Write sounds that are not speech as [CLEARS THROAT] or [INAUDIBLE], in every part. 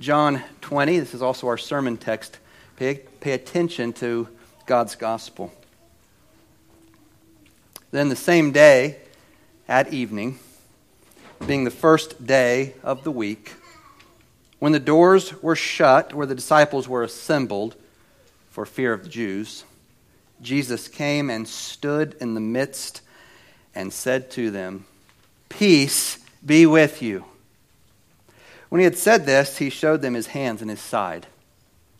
John 20. This is also our sermon text. Pay, pay attention to God's gospel. Then the same day, at evening, being the first day of the week, when the doors were shut where the disciples were assembled for fear of the Jews, Jesus came and stood in the midst and said to them, Peace be with you. When he had said this, he showed them his hands and his side.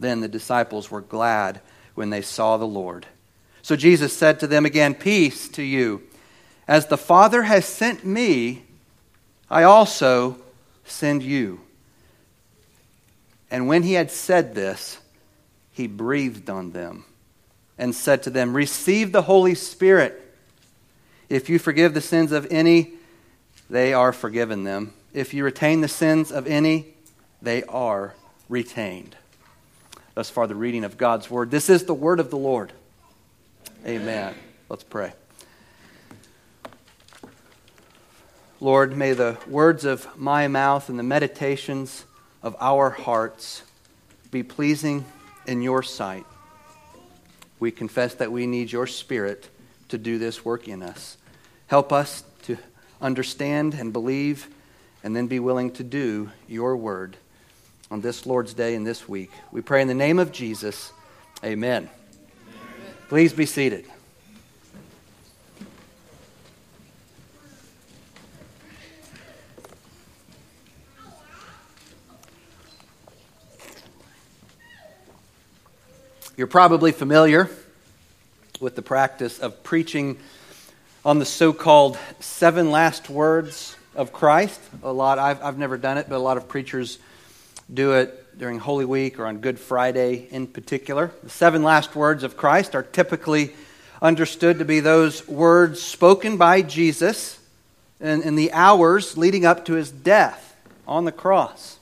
Then the disciples were glad when they saw the Lord. So Jesus said to them again, Peace to you. As the Father has sent me, I also send you. And when he had said this, he breathed on them and said to them, Receive the Holy Spirit. If you forgive the sins of any, they are forgiven them. If you retain the sins of any, they are retained. Thus far, the reading of God's word. This is the word of the Lord. Amen. Let's pray. Lord, may the words of my mouth and the meditations of our hearts be pleasing in your sight. We confess that we need your Spirit to do this work in us. Help us to understand and believe and then be willing to do your word on this Lord's Day and this week. We pray in the name of Jesus. Amen. Amen. Please be seated. You're probably familiar with the practice of preaching on the so called seven last words of Christ. A lot, I've, I've never done it, but a lot of preachers do it during Holy Week or on Good Friday in particular. The seven last words of Christ are typically understood to be those words spoken by Jesus in, in the hours leading up to his death on the cross.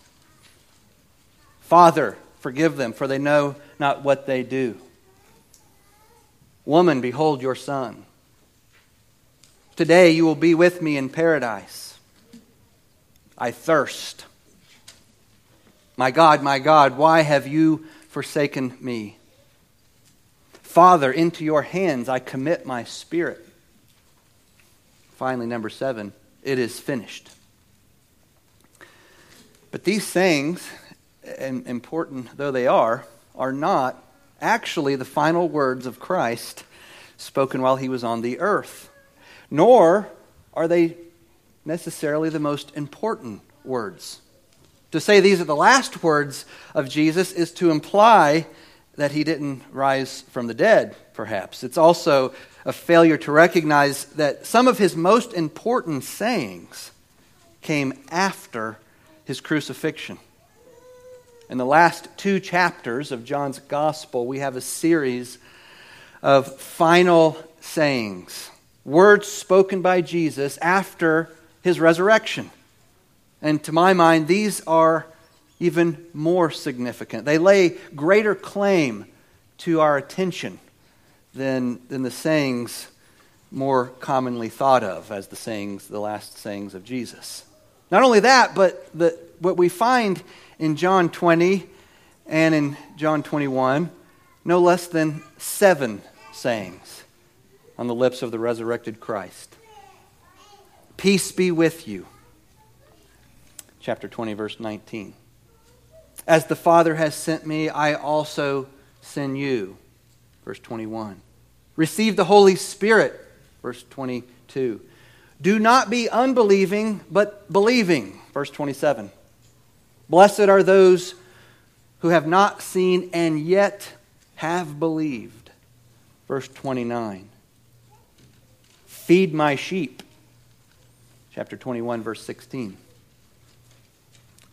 Father, forgive them, for they know not what they do. Woman, behold your son. Today you will be with me in paradise. I thirst. My God, my God, why have you forsaken me? Father, into your hands I commit my spirit. Finally, number seven, it is finished. But these sayings, important though they are, are not actually the final words of Christ spoken while he was on the earth, nor are they necessarily the most important words. To say these are the last words of Jesus is to imply that he didn't rise from the dead, perhaps. It's also a failure to recognize that some of his most important sayings came after his crucifixion. In the last two chapters of John's Gospel, we have a series of final sayings, words spoken by Jesus after his resurrection. And to my mind, these are even more significant. They lay greater claim to our attention than, than the sayings more commonly thought of as the sayings, the last sayings of Jesus. Not only that, but the, what we find in John 20 and in John 21 no less than seven sayings on the lips of the resurrected Christ. Peace be with you. Chapter 20, verse 19. As the Father has sent me, I also send you. Verse 21. Receive the Holy Spirit. Verse 22. Do not be unbelieving, but believing. Verse 27. Blessed are those who have not seen and yet have believed. Verse 29. Feed my sheep. Chapter 21, verse 16.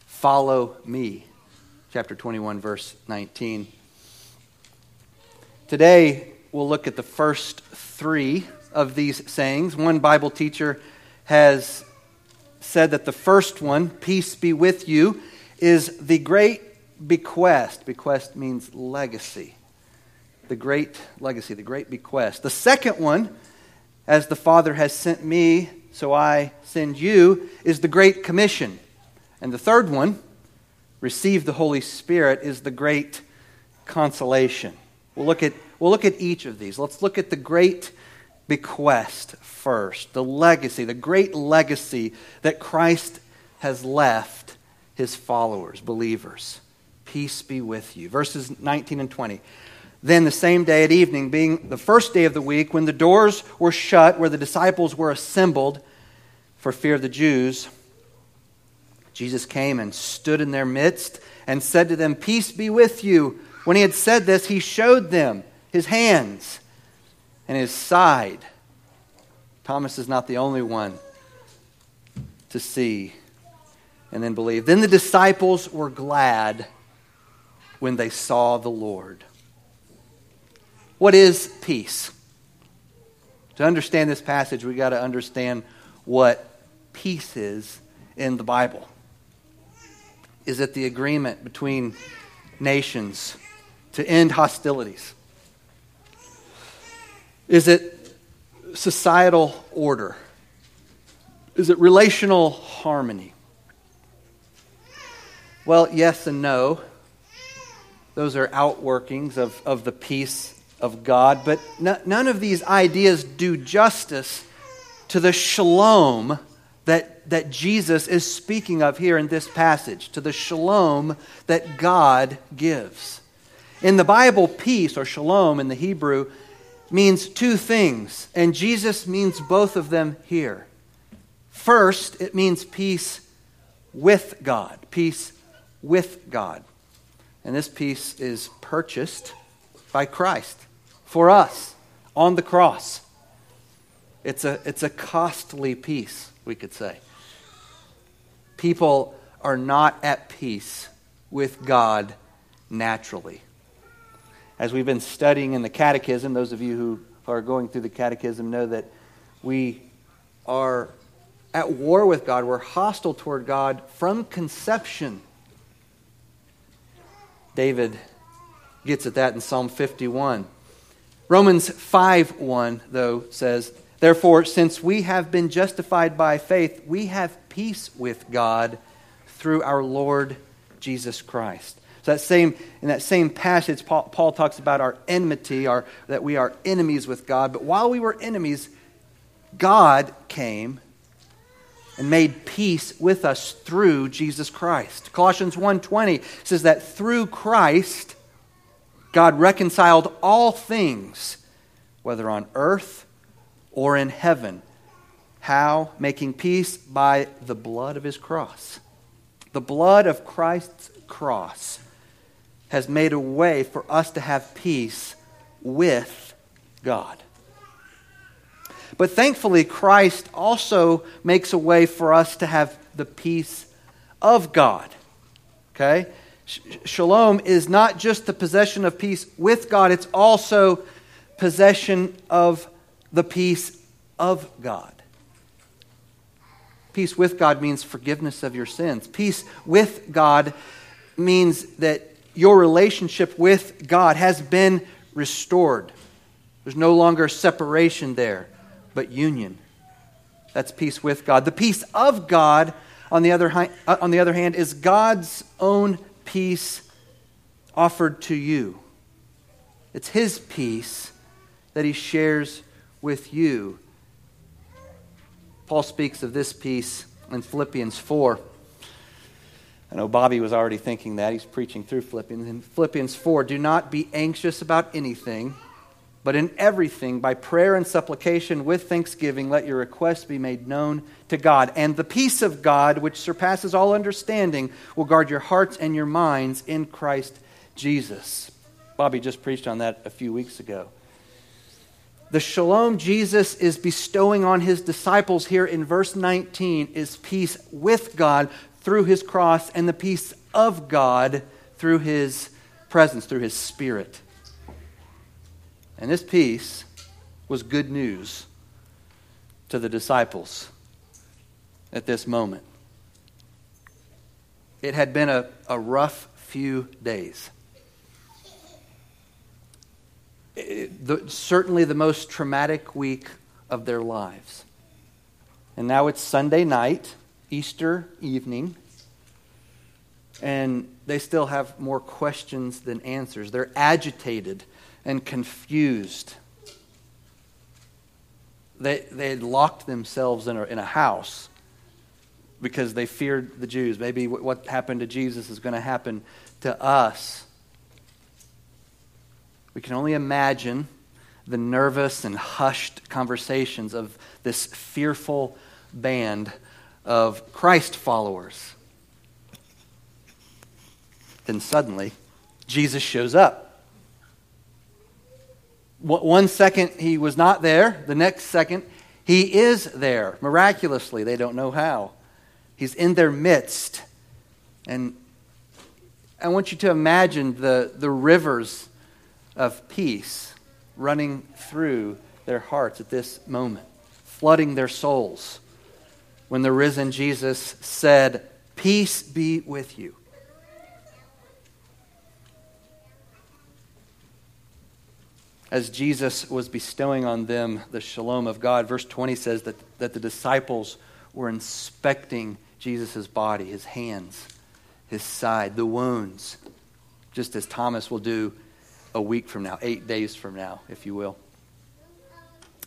Follow me. Chapter 21, verse 19. Today, we'll look at the first three of these sayings. One Bible teacher has said that the first one, peace be with you, is the great bequest. Bequest means legacy. The great legacy, the great bequest. The second one, as the Father has sent me, so I send you, is the Great Commission. And the third one, receive the Holy Spirit is the great consolation. We'll look at, we'll look at each of these. Let's look at the great bequest first, the legacy, the great legacy that Christ has left his followers, believers. Peace be with you. Verses 19 and 20. Then, the same day at evening, being the first day of the week, when the doors were shut where the disciples were assembled for fear of the Jews, Jesus came and stood in their midst and said to them, Peace be with you. When he had said this, he showed them his hands and his side. Thomas is not the only one to see and then believe. Then the disciples were glad when they saw the Lord. What is peace? To understand this passage, we got to understand what peace is in the Bible. Is it the agreement between nations to end hostilities? Is it societal order? Is it relational harmony? Well, yes and no. Those are outworkings of, of the peace of God, but n- none of these ideas do justice to the shalom that, that Jesus is speaking of here in this passage, to the shalom that God gives. In the Bible, peace or shalom in the Hebrew means two things, and Jesus means both of them here. First, it means peace with God, peace with God. And this peace is purchased by Christ for us on the cross. It's a, it's a costly peace, we could say. People are not at peace with God naturally as we've been studying in the catechism, those of you who are going through the catechism know that we are at war with God. We're hostile toward God from conception. David gets at that in Psalm 51. Romans 5 1, though, says, Therefore, since we have been justified by faith, we have peace with God through our Lord Jesus Christ. So that same, in that same passage, Paul, Paul talks about our enmity, our, that we are enemies with God. But while we were enemies, God came and made peace with us through Jesus Christ. Colossians 1:20 says that through Christ God reconciled all things whether on earth or in heaven. How? Making peace by the blood of his cross. The blood of Christ's cross has made a way for us to have peace with God. But thankfully, Christ also makes a way for us to have the peace of God. Okay? Shalom is not just the possession of peace with God, it's also possession of the peace of God. Peace with God means forgiveness of your sins. Peace with God means that your relationship with God has been restored. There's no longer separation there, but union. That's peace with God. The peace of God, on the other, uh, on the other hand, is God's own peace offered to you. It's His peace that He shares with you. Paul speaks of this peace in Philippians 4. I know Bobby was already thinking that. He's preaching through Philippians. In Philippians 4, do not be anxious about anything, but in everything, by prayer and supplication with thanksgiving, let your requests be made known to God. And the peace of God, which surpasses all understanding, will guard your hearts and your minds in Christ Jesus. Bobby just preached on that a few weeks ago. The shalom Jesus is bestowing on his disciples here in verse 19 is peace with God through his cross and the peace of God through his presence, through his spirit. And this peace was good news to the disciples at this moment. It had been a, a rough few days. The, certainly the most traumatic week of their lives. And now it's Sunday night Easter evening. and they still have more questions than answers. They're agitated and confused. They, they had locked themselves in a, in a house because they feared the Jews. Maybe what happened to Jesus is going to happen to us. We can only imagine the nervous and hushed conversations of this fearful band of Christ followers. Then suddenly, Jesus shows up. One second he was not there, the next second he is there miraculously. They don't know how. He's in their midst. And I want you to imagine the, the rivers of peace running through their hearts at this moment, flooding their souls when the risen Jesus said, Peace be with you. As Jesus was bestowing on them the shalom of God, verse 20 says that, that the disciples were inspecting Jesus' body, his hands, his side, the wounds, just as Thomas will do a week from now, eight days from now, if you will.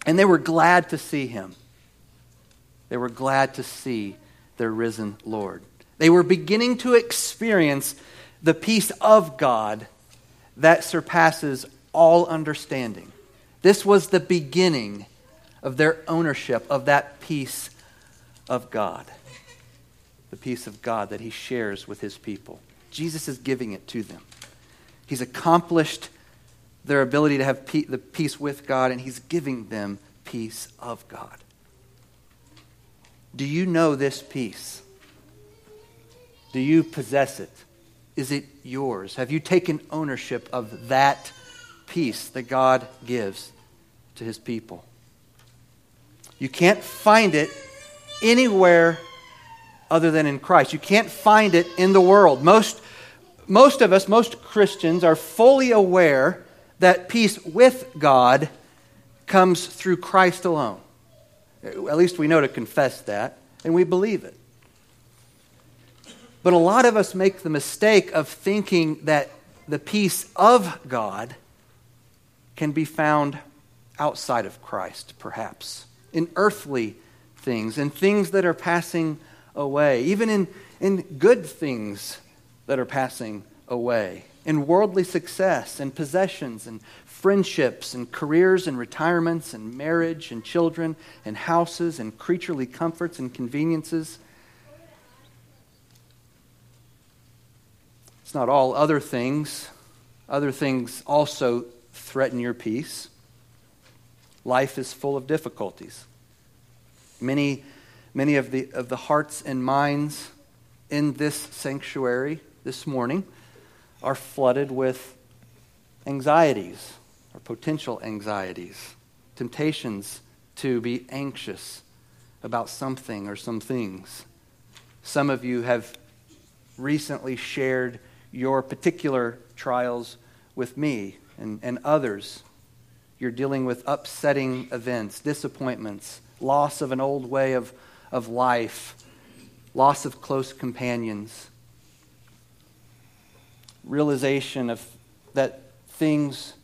And they were glad to see him. They were glad to see their risen Lord. They were beginning to experience the peace of God that surpasses all understanding. This was the beginning of their ownership of that peace of God. The peace of God that he shares with his people. Jesus is giving it to them. He's accomplished their ability to have the peace with God, and He's giving them peace of God. Do you know this peace? Do you possess it? Is it yours? Have you taken ownership of that peace that God gives to His people? You can't find it anywhere other than in Christ. You can't find it in the world. Most most of us, most Christians, are fully aware that peace with God comes through Christ alone. At least we know to confess that, and we believe it. But a lot of us make the mistake of thinking that the peace of God can be found outside of Christ, perhaps, in earthly things, in things that are passing away, even in, in good things that are passing away in worldly success and possessions and friendships and careers and retirements and marriage and children and houses and creaturely comforts and conveniences. It's not all other things. Other things also threaten your peace. Life is full of difficulties. Many, many of the, of the hearts and minds in this sanctuary this morning are flooded with anxieties or potential anxieties, temptations to be anxious about something or some things. Some of you have recently shared your particular trials with me and, and others. You're dealing with upsetting events, disappointments, loss of an old way of, of life, loss of close companions realization of that things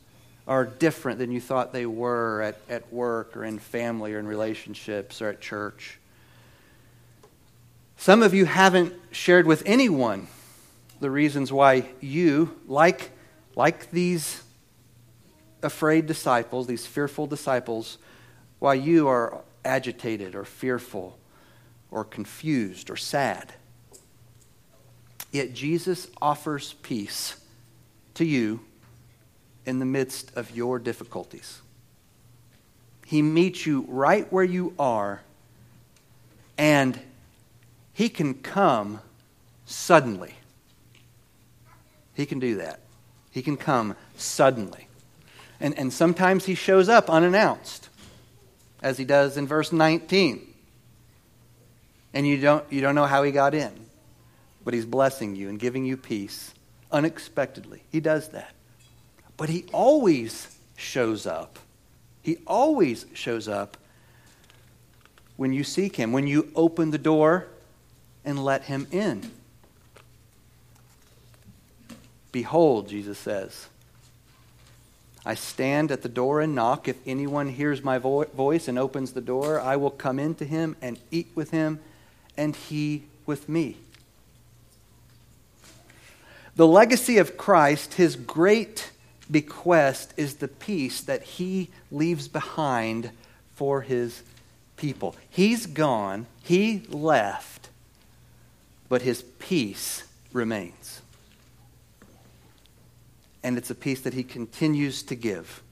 are different than you thought they were at, at work or in family or in relationships or at church. Some of you haven't shared with anyone the reasons why you, like, like these afraid disciples, these fearful disciples, why you are agitated or fearful or confused or sad. Yet Jesus offers peace to you in the midst of your difficulties. He meets you right where you are, and He can come suddenly. He can do that. He can come suddenly. And, and sometimes He shows up unannounced, as He does in verse 19. And you don't, you don't know how He got in but He's blessing you and giving you peace unexpectedly. He does that. But He always shows up. He always shows up when you seek Him, when you open the door and let Him in. Behold, Jesus says, I stand at the door and knock. If anyone hears my vo- voice and opens the door, I will come into him and eat with him, and he with me. The legacy of Christ, his great bequest, is the peace that he leaves behind for his people. He's gone, he left, but his peace remains. And it's a peace that he continues to give.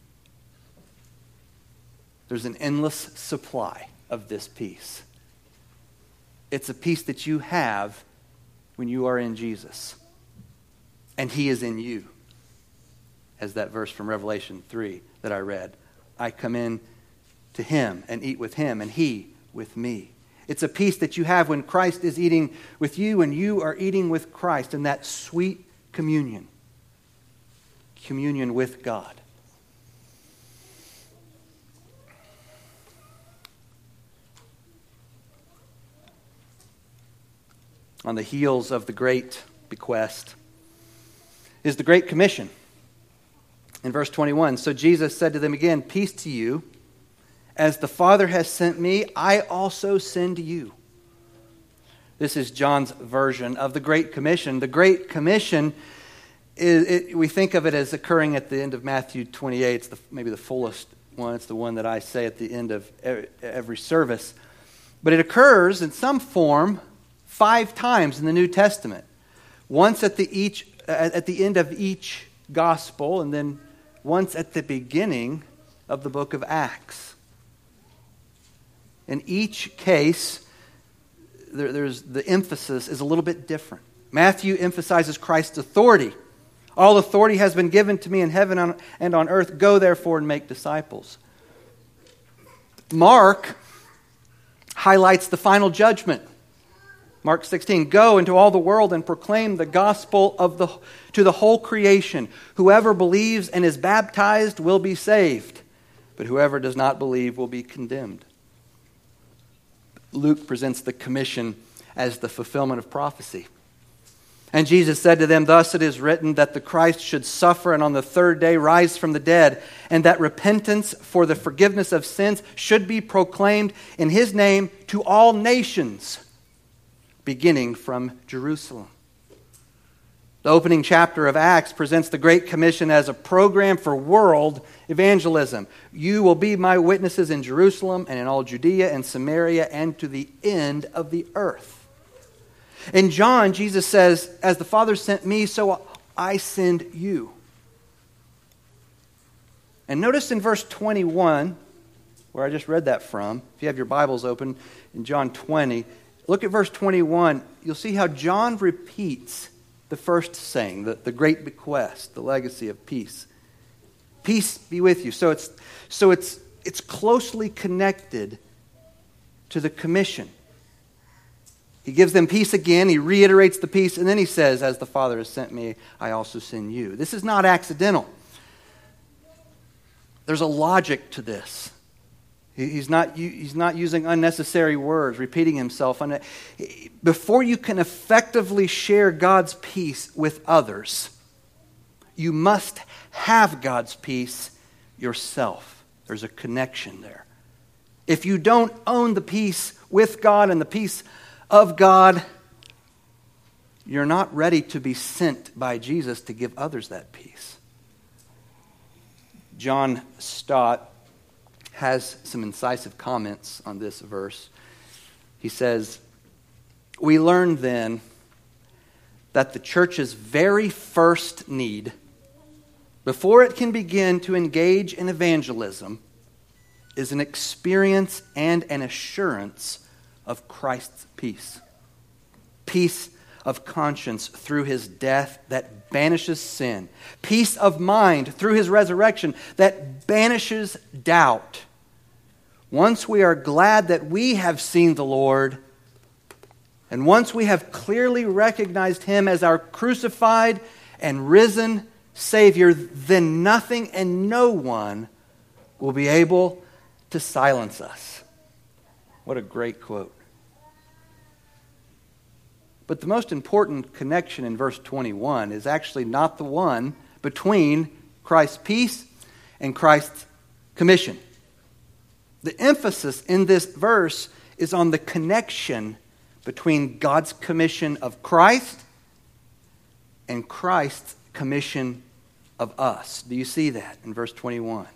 There's an endless supply of this peace. It's a peace that you have when you are in Jesus and he is in you. As that verse from Revelation 3 that I read. I come in to him and eat with him, and he with me. It's a peace that you have when Christ is eating with you and you are eating with Christ in that sweet communion. Communion with God. On the heels of the great bequest, is the Great Commission. In verse 21, so Jesus said to them again, Peace to you. As the Father has sent me, I also send you. This is John's version of the Great Commission. The Great Commission, is, it, we think of it as occurring at the end of Matthew 28. It's the, maybe the fullest one. It's the one that I say at the end of every service. But it occurs in some form five times in the New Testament. Once at the each at the end of each gospel, and then once at the beginning of the book of Acts. In each case, there, there's, the emphasis is a little bit different. Matthew emphasizes Christ's authority. All authority has been given to me in heaven and on earth. Go therefore and make disciples. Mark highlights the final judgment. Mark 16, go into all the world and proclaim the gospel of the, to the whole creation. Whoever believes and is baptized will be saved, but whoever does not believe will be condemned. Luke presents the commission as the fulfillment of prophecy. And Jesus said to them, Thus it is written that the Christ should suffer and on the third day rise from the dead, and that repentance for the forgiveness of sins should be proclaimed in his name to all nations beginning from Jerusalem. The opening chapter of Acts presents the Great Commission as a program for world evangelism. You will be my witnesses in Jerusalem and in all Judea and Samaria and to the end of the earth. In John, Jesus says, As the Father sent me, so I send you. And notice in verse 21, where I just read that from, if you have your Bibles open in John 20, Look at verse 21. You'll see how John repeats the first saying, the, the great bequest, the legacy of peace. Peace be with you. So it's, so it's, it's closely connected to the commission. He gives them peace again. He reiterates the peace, and then he says, As the Father has sent me, I also send you. This is not accidental. There's a logic to this. He's not, he's not using unnecessary words, repeating himself. Before you can effectively share God's peace with others, you must have God's peace yourself. There's a connection there. If you don't own the peace with God and the peace of God, you're not ready to be sent by Jesus to give others that peace. John Stott has some incisive comments on this verse. He says, We learn then that the church's very first need, before it can begin to engage in evangelism, is an experience and an assurance of Christ's peace. Peace of conscience through his death that banishes sin, peace of mind through his resurrection that banishes doubt. Once we are glad that we have seen the Lord, and once we have clearly recognized him as our crucified and risen Savior, then nothing and no one will be able to silence us. What a great quote. But the most important connection in verse 21 is actually not the one between Christ's peace and Christ's commission. The emphasis in this verse is on the connection between God's commission of Christ and Christ's commission of us. Do you see that in verse 21?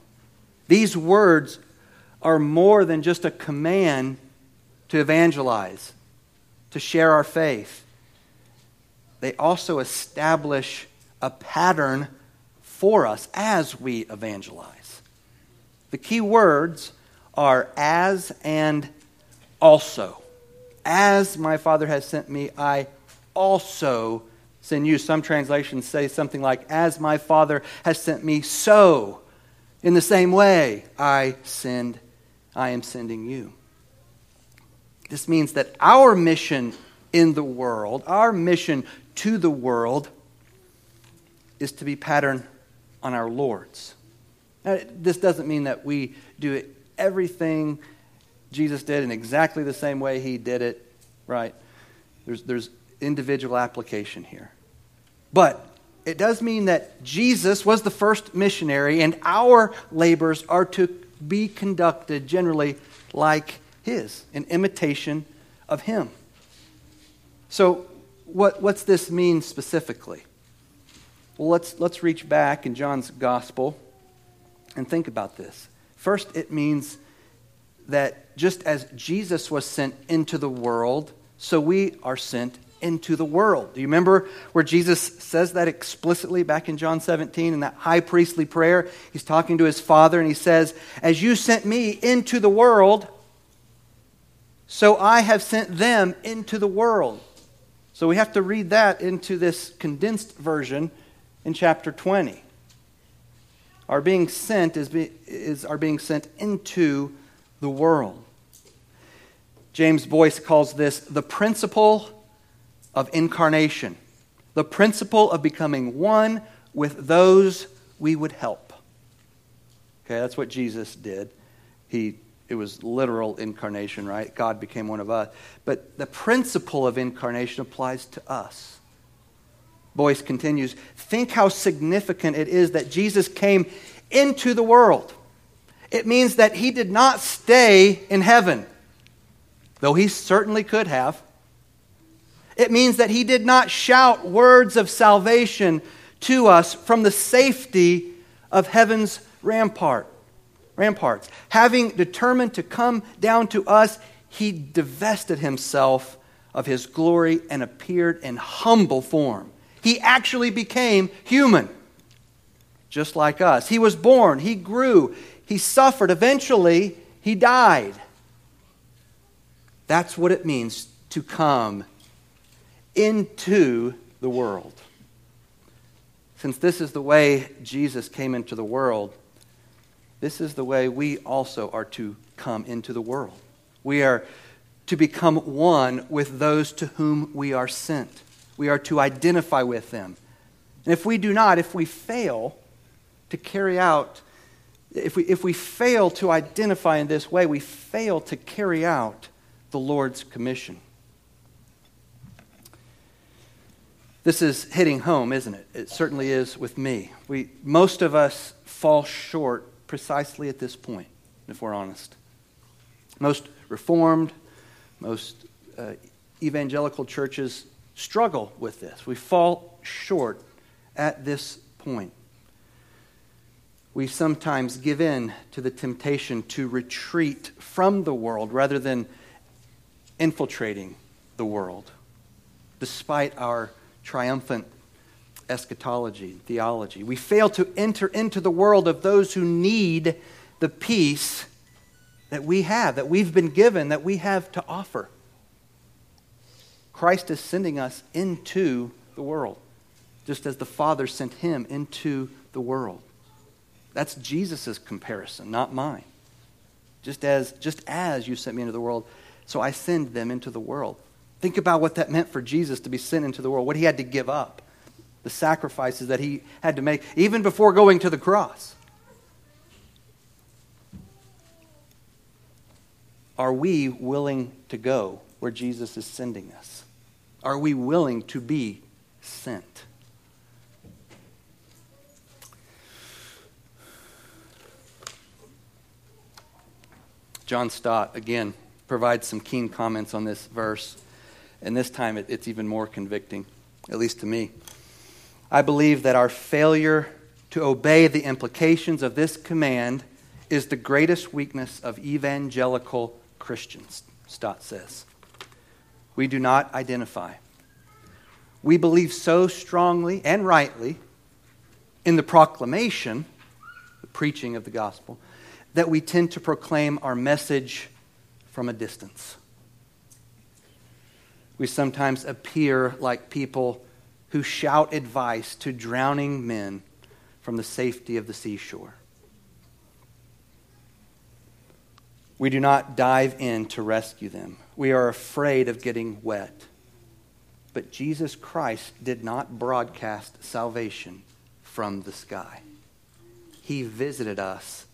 These words are more than just a command to evangelize, to share our faith. They also establish a pattern for us as we evangelize. The key words are as and also. As my Father has sent me, I also send you. Some translations say something like, As my Father has sent me, so in the same way I send, I am sending you. This means that our mission in the world, our mission to the world, is to be patterned on our Lord's. Now, this doesn't mean that we do it, everything Jesus did in exactly the same way he did it, right? There's, there's individual application here. But it does mean that Jesus was the first missionary, and our labors are to be conducted generally like his, in imitation of him. So, what, what's this mean specifically? Well, let's, let's reach back in John's gospel and think about this. First, it means that just as Jesus was sent into the world, so we are sent into the world. Do you remember where Jesus says that explicitly back in John 17 in that high priestly prayer? He's talking to his Father and he says, As you sent me into the world, so I have sent them into the world. So we have to read that into this condensed version in chapter 20. Our being sent is, be, is our being sent into the world. James Boice calls this the principle of incarnation, the principle of becoming one with those we would help. Okay, that's what Jesus did. He it was literal incarnation, right? God became one of us. But the principle of incarnation applies to us. Boice continues Think how significant it is that Jesus came into the world. It means that he did not stay in heaven, though he certainly could have. It means that he did not shout words of salvation to us from the safety of heaven's rampart, ramparts. Having determined to come down to us, he divested himself of his glory and appeared in humble form. He actually became human, just like us. He was born, he grew, he suffered. Eventually, he died. That's what it means to come into the world. Since this is the way Jesus came into the world, this is the way we also are to come into the world. We are to become one with those to whom we are sent. We are to identify with them. And if we do not, if we fail to carry out, if we, if we fail to identify in this way, we fail to carry out the Lord's commission. This is hitting home, isn't it? It certainly is with me. We, most of us fall short precisely at this point, if we're honest. Most Reformed, most uh, evangelical churches struggle with this. We fall short at this point. We sometimes give in to the temptation to retreat from the world rather than infiltrating the world, despite our triumphant eschatology, theology. We fail to enter into the world of those who need the peace that we have, that we've been given, that we have to offer. Christ is sending us into the world, just as the Father sent him into the world. That's Jesus' comparison, not mine. Just as, just as you sent me into the world, so I send them into the world. Think about what that meant for Jesus to be sent into the world, what he had to give up, the sacrifices that he had to make, even before going to the cross. Are we willing to go where Jesus is sending us? Are we willing to be sent? John Stott, again, provides some keen comments on this verse, and this time it, it's even more convicting, at least to me. I believe that our failure to obey the implications of this command is the greatest weakness of evangelical Christians, Stott says. We do not identify. We believe so strongly and rightly in the proclamation, the preaching of the gospel, that we tend to proclaim our message from a distance. We sometimes appear like people who shout advice to drowning men from the safety of the seashore. We do not dive in to rescue them. We are afraid of getting wet. But Jesus Christ did not broadcast salvation from the sky. He visited us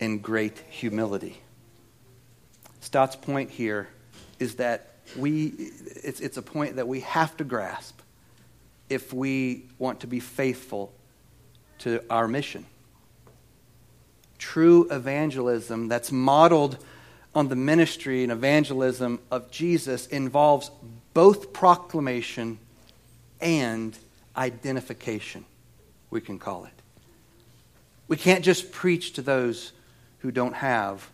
in great humility. Stott's point here is that we, it's, it's a point that we have to grasp if we want to be faithful to our mission. True evangelism that's modeled on the ministry and evangelism of Jesus involves both proclamation and identification, we can call it. We can't just preach to those who don't have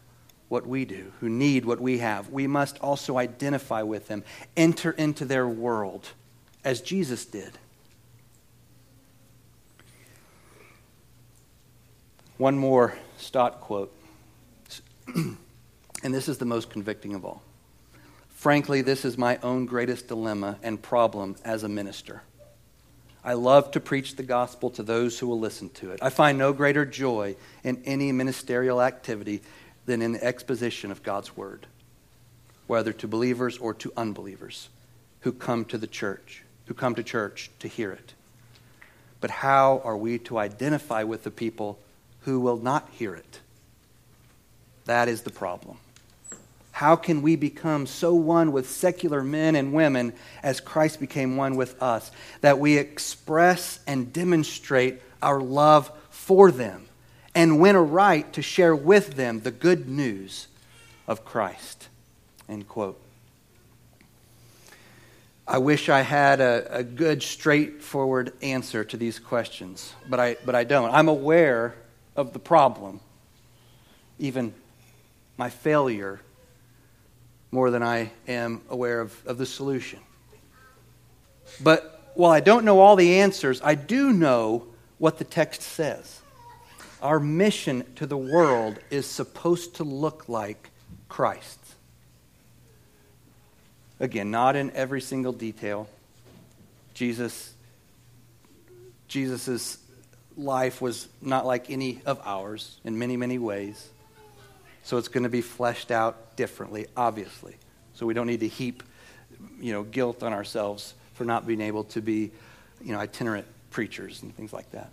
what we do, who need what we have. We must also identify with them, enter into their world as Jesus did. One more Stott quote, [CLEARS THROAT] and this is the most convicting of all. Frankly, this is my own greatest dilemma and problem as a minister. I love to preach the gospel to those who will listen to it. I find no greater joy in any ministerial activity than in the exposition of God's word, whether to believers or to unbelievers who come to the church, who come to church to hear it. But how are we to identify with the people who will not hear it? That is the problem. How can we become so one with secular men and women as Christ became one with us that we express and demonstrate our love for them and win a right to share with them the good news of Christ? End quote. I wish I had a, a good, straightforward answer to these questions, but I, but I don't. I'm aware of the problem, even my failure more than I am aware of, of the solution. But while I don't know all the answers, I do know what the text says. Our mission to the world is supposed to look like Christ's. Again, not in every single detail. Jesus Jesus' life was not like any of ours in many, many ways. So it's going to be fleshed out differently, obviously. So we don't need to heap, you know, guilt on ourselves for not being able to be, you know, itinerant preachers and things like that.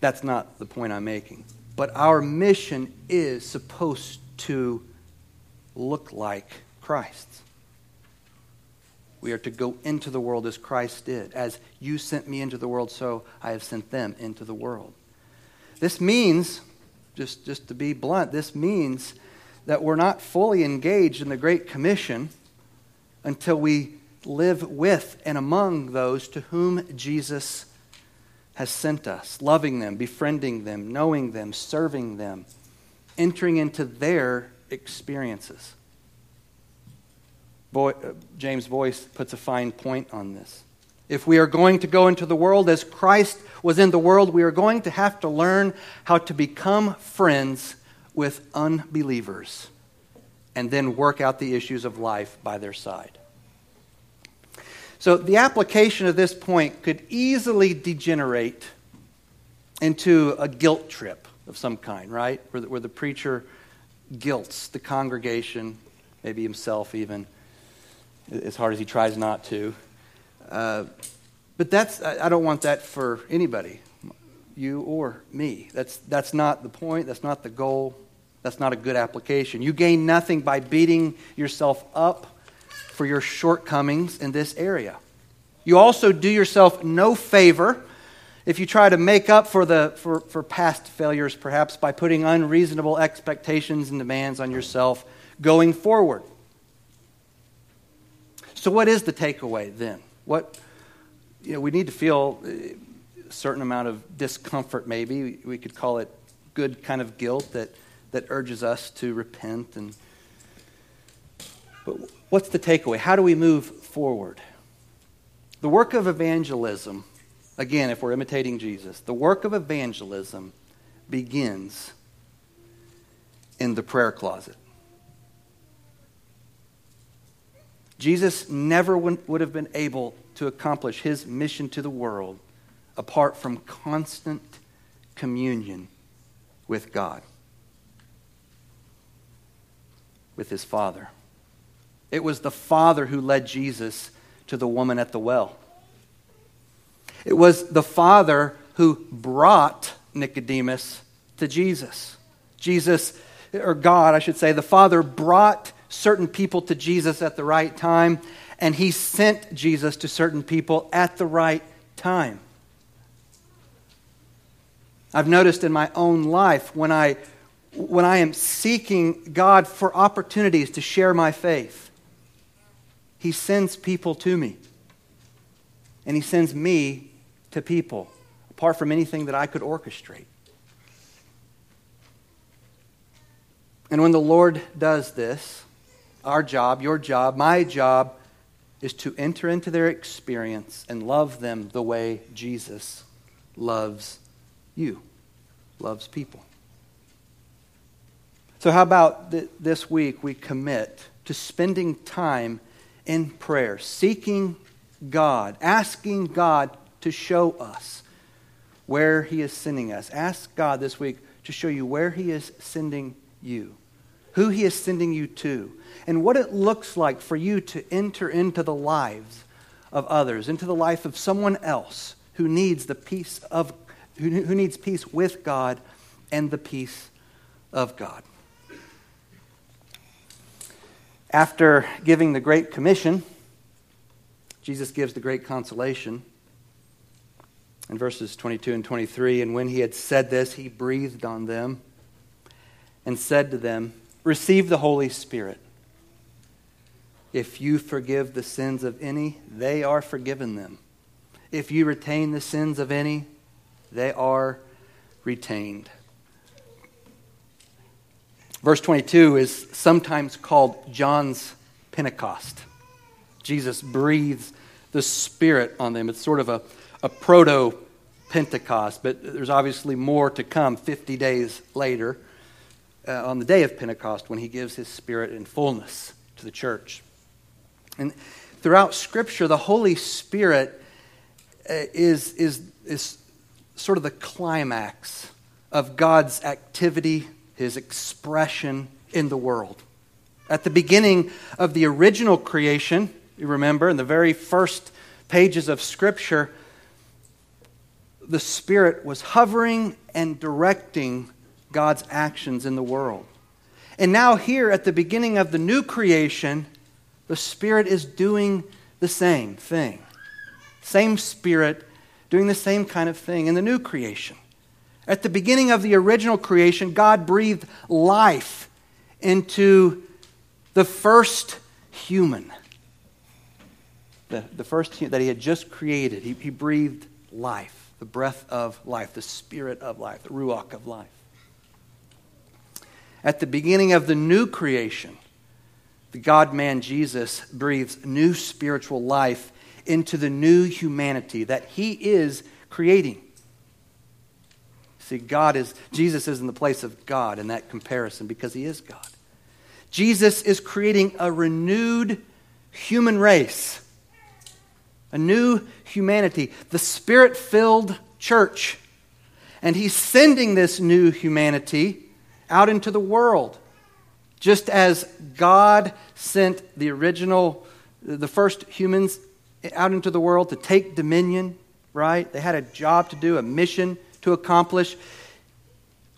That's not the point I'm making. But our mission is supposed to look like Christ's. We are to go into the world as Christ did. As you sent me into the world, so I have sent them into the world. This means just, just to be blunt, this means that we're not fully engaged in the Great Commission until we live with and among those to whom Jesus has sent us, loving them, befriending them, knowing them, serving them, entering into their experiences. Boy, uh, James Boice puts a fine point on this. If we are going to go into the world as Christ was in the world, we are going to have to learn how to become friends with unbelievers and then work out the issues of life by their side. So, the application of this point could easily degenerate into a guilt trip of some kind, right? Where the, where the preacher guilts the congregation, maybe himself even, as hard as he tries not to, uh, but that's, I don't want that for anybody, you or me. That's, that's not the point. That's not the goal. That's not a good application. You gain nothing by beating yourself up for your shortcomings in this area. You also do yourself no favor if you try to make up for, the, for, for past failures, perhaps by putting unreasonable expectations and demands on yourself going forward. So, what is the takeaway then? What, you know, we need to feel a certain amount of discomfort, maybe. We could call it good kind of guilt that, that urges us to repent. And, but what's the takeaway? How do we move forward? The work of evangelism, again, if we're imitating Jesus, the work of evangelism begins in the prayer closet. Jesus never would have been able to accomplish his mission to the world apart from constant communion with God, with his Father. It was the Father who led Jesus to the woman at the well. It was the Father who brought Nicodemus to Jesus. Jesus, or God, I should say, the Father brought certain people to Jesus at the right time, and he sent Jesus to certain people at the right time. I've noticed in my own life when I, when I am seeking God for opportunities to share my faith, He sends people to me. And He sends me to people, apart from anything that I could orchestrate. And when the Lord does this, our job, your job, my job, is to enter into their experience and love them the way Jesus loves you, loves people. So, how about th- this week we commit to spending time in prayer, seeking God, asking God to show us where He is sending us? Ask God this week to show you where He is sending you, who He is sending you to and what it looks like for you to enter into the lives of others, into the life of someone else who needs the peace of who, needs peace with God and the peace of God. After giving the Great Commission, Jesus gives the great consolation in verses 22 and 23. And when he had said this, he breathed on them and said to them, Receive the Holy Spirit. If you forgive the sins of any, they are forgiven them. If you retain the sins of any, they are retained. Verse 22 is sometimes called John's Pentecost. Jesus breathes the Spirit on them. It's sort of a, a proto Pentecost, but there's obviously more to come 50 days later uh, on the day of Pentecost when he gives his Spirit in fullness to the church. And throughout Scripture, the Holy Spirit uh, is, is, is sort of the climax of God's activity, his expression in the world. At the beginning of the original creation, you remember, in the very first pages of Scripture, the Spirit was hovering and directing God's actions in the world. And now, here at the beginning of the new creation, the Spirit is doing the same thing. Same Spirit doing the same kind of thing in the new creation. At the beginning of the original creation, God breathed life into the first human. The, the first that he had just created. He, he breathed life, the breath of life, the spirit of life, the ruach of life. At the beginning of the new creation, the God man Jesus breathes new spiritual life into the new humanity that he is creating. See, God is, Jesus is in the place of God in that comparison because he is God. Jesus is creating a renewed human race, a new humanity, the spirit filled church. And he's sending this new humanity out into the world just as God sent the original, the first humans out into the world to take dominion, right? They had a job to do, a mission to accomplish.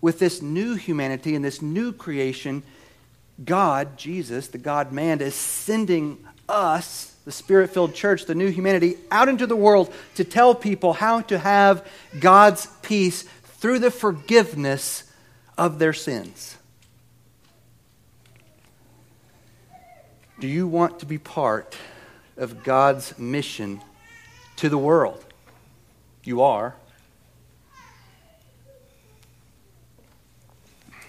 With this new humanity and this new creation, God, Jesus, the God man, is sending us, the spirit filled church, the new humanity, out into the world to tell people how to have God's peace through the forgiveness of their sins. Do you want to be part of God's mission to the world? You are.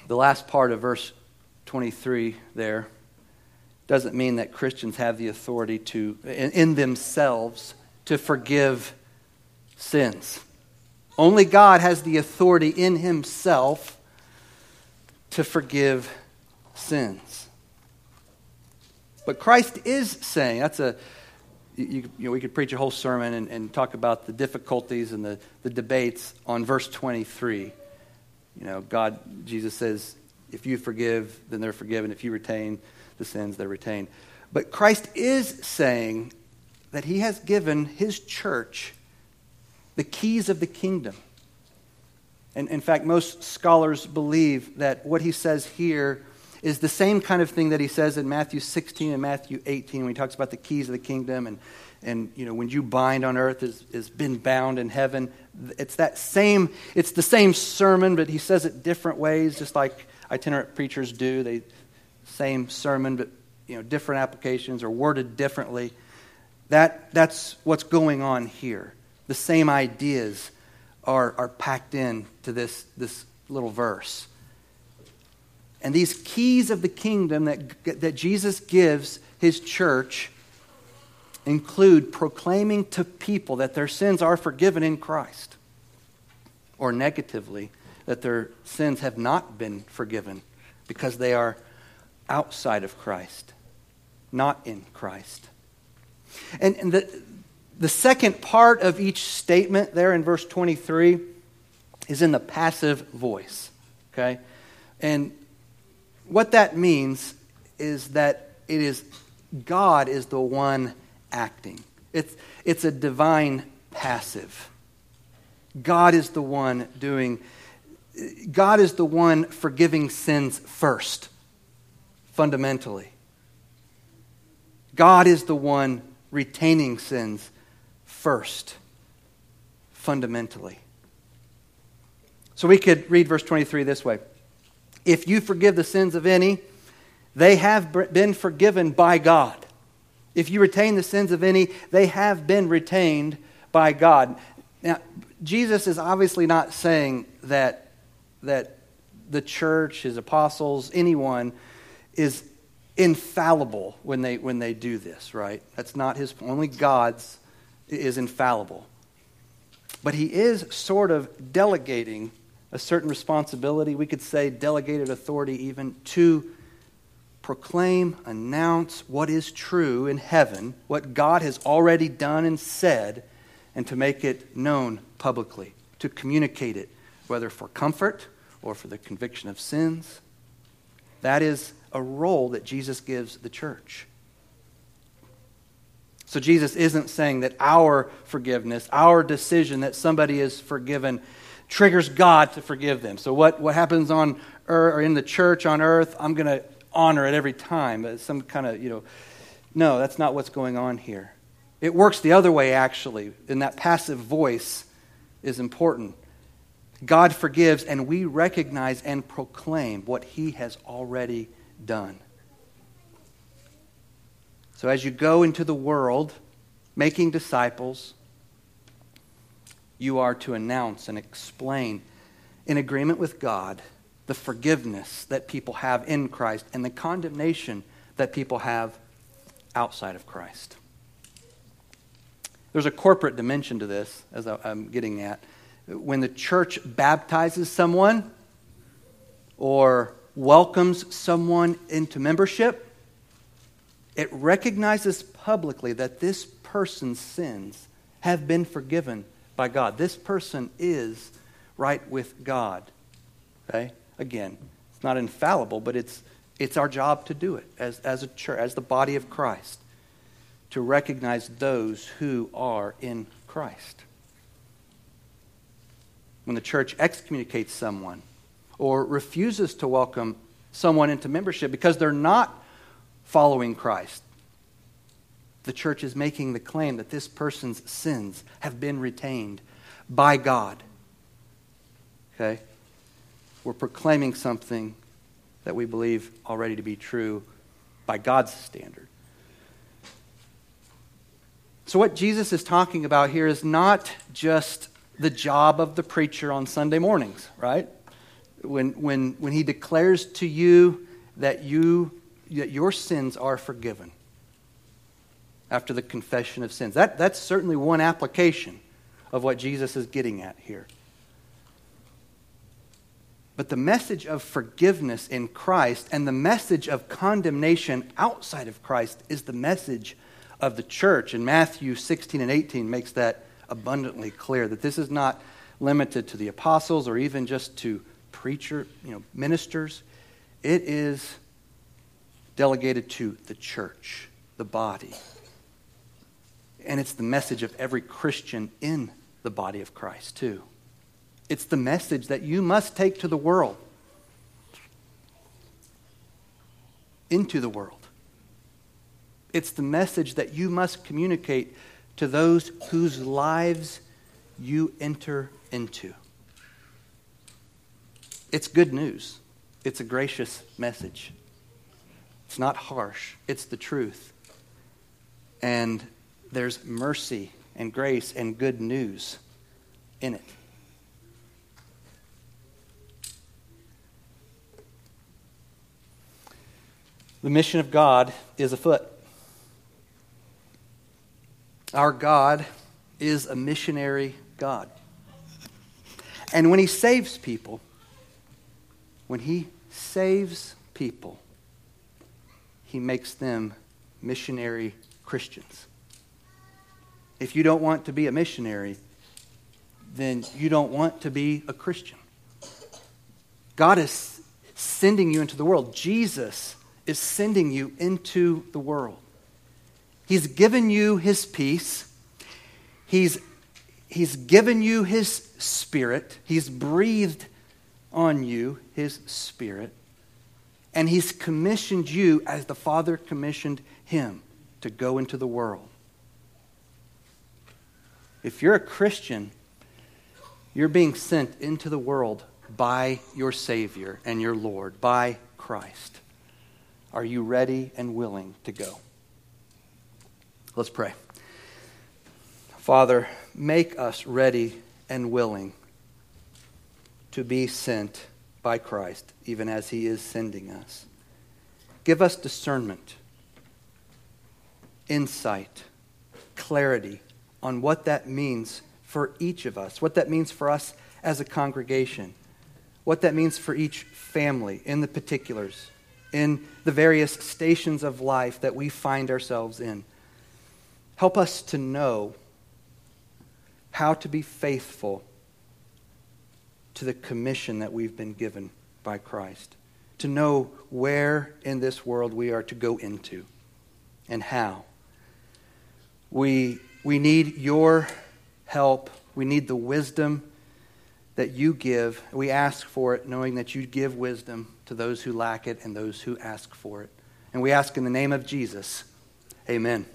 The last part of verse 23 there doesn't mean that Christians have the authority to, in, themselves, to forgive sins. Only God has the authority in Himself to forgive sins. But Christ is saying, that's a, you, you know, we could preach a whole sermon and, and talk about the difficulties and the, the debates on verse 23. You know, God, Jesus says, if you forgive, then they're forgiven. If you retain the sins, they're retained. But Christ is saying that he has given his church the keys of the kingdom. And in fact, most scholars believe that what he says here is the same kind of thing that he says in Matthew 16 and Matthew 18 when he talks about the keys of the kingdom and, and you know, when you bind on earth has, has been bound in heaven. It's that same, it's the same sermon, but he says it different ways, just like itinerant preachers do. They same sermon, but you know, different applications or worded differently. That, that's what's going on here. The same ideas are, are packed in to this, this little verse. And these keys of the kingdom that, that Jesus gives his church include proclaiming to people that their sins are forgiven in Christ, or negatively, that their sins have not been forgiven because they are outside of Christ, not in Christ. And, and the, the second part of each statement there in verse 23 is in the passive voice. Okay? And what that means is that it is God is the one acting. It's, it's a divine passive. God is the one doing, God is the one forgiving sins first, fundamentally. God is the one retaining sins first, fundamentally. So we could read verse 23 this way If you forgive the sins of any, they have been forgiven by God. If you retain the sins of any, they have been retained by God. Now, Jesus is obviously not saying that, that the church, his apostles, anyone is infallible when they, when they do this, right? That's not his, only God's is infallible. But he is sort of delegating a certain responsibility, we could say delegated authority even, to proclaim, announce what is true in heaven, what God has already done and said, and to make it known publicly, to communicate it, whether for comfort or for the conviction of sins. That is a role that Jesus gives the church. So Jesus isn't saying that our forgiveness, our decision that somebody is forgiven, triggers God to forgive them. So what, what happens on earth or in the church on earth, I'm going to honor it every time. Some kind of, you know, no, that's not what's going on here. It works the other way, actually, and that passive voice is important. God forgives, and we recognize and proclaim what He has already done. So as you go into the world making disciples, you are to announce and explain in agreement with God the forgiveness that people have in Christ and the condemnation that people have outside of Christ. There's a corporate dimension to this, as I'm getting at. When the church baptizes someone or welcomes someone into membership, it recognizes publicly that this person's sins have been forgiven by God. This person is right with God. Okay? Again, it's not infallible, but it's, it's our job to do it as, as a church, as the body of Christ, to recognize those who are in Christ. When the church excommunicates someone or refuses to welcome someone into membership because they're not following Christ. the church is making the claim that this person's sins have been retained by God. Okay? We're proclaiming something that we believe already to be true by God's standard. So, what Jesus is talking about here is not just the job of the preacher on Sunday mornings, right? When, when, when he declares to you that, you that your sins are forgiven after the confession of sins. That, that's certainly one application of what Jesus is getting at here. But the message of forgiveness in Christ and the message of condemnation outside of Christ is the message of the church. And Matthew 16 and 18 makes that abundantly clear that this is not limited to the apostles or even just to preacher, you know, ministers. It is delegated to the church, the body. And it's the message of every Christian in the body of Christ, too. It's the message that you must take to the world, into the world. It's the message that you must communicate to those whose lives you enter into. It's good news. It's a gracious message. It's not harsh, it's the truth. And there's mercy and grace and good news in it. The mission of God is afoot. Our God is a missionary God. And when He saves people, when He saves people, He makes them missionary Christians. If you don't want to be a missionary, then you don't want to be a Christian. God is sending you into the world. Jesus is sending you into the world. He's given you his peace. He's, he's given you his spirit. He's breathed on you his spirit. And he's commissioned you as the Father commissioned him to go into the world. If you're a Christian, you're being sent into the world by your Savior and your Lord, by Christ. Are you ready and willing to go? Let's pray. Father, make us ready and willing to be sent by Christ, even as He is sending us. Give us discernment, insight, clarity on what that means for each of us, what that means for us as a congregation, what that means for each family in the particulars in the various stations of life that we find ourselves in. Help us to know how to be faithful to the commission that we've been given by Christ, to know where in this world we are to go into and how. We, we need your help, we need the wisdom that you give. We ask for it, knowing that you give wisdom to those who lack it and those who ask for it. And we ask in the name of Jesus, amen.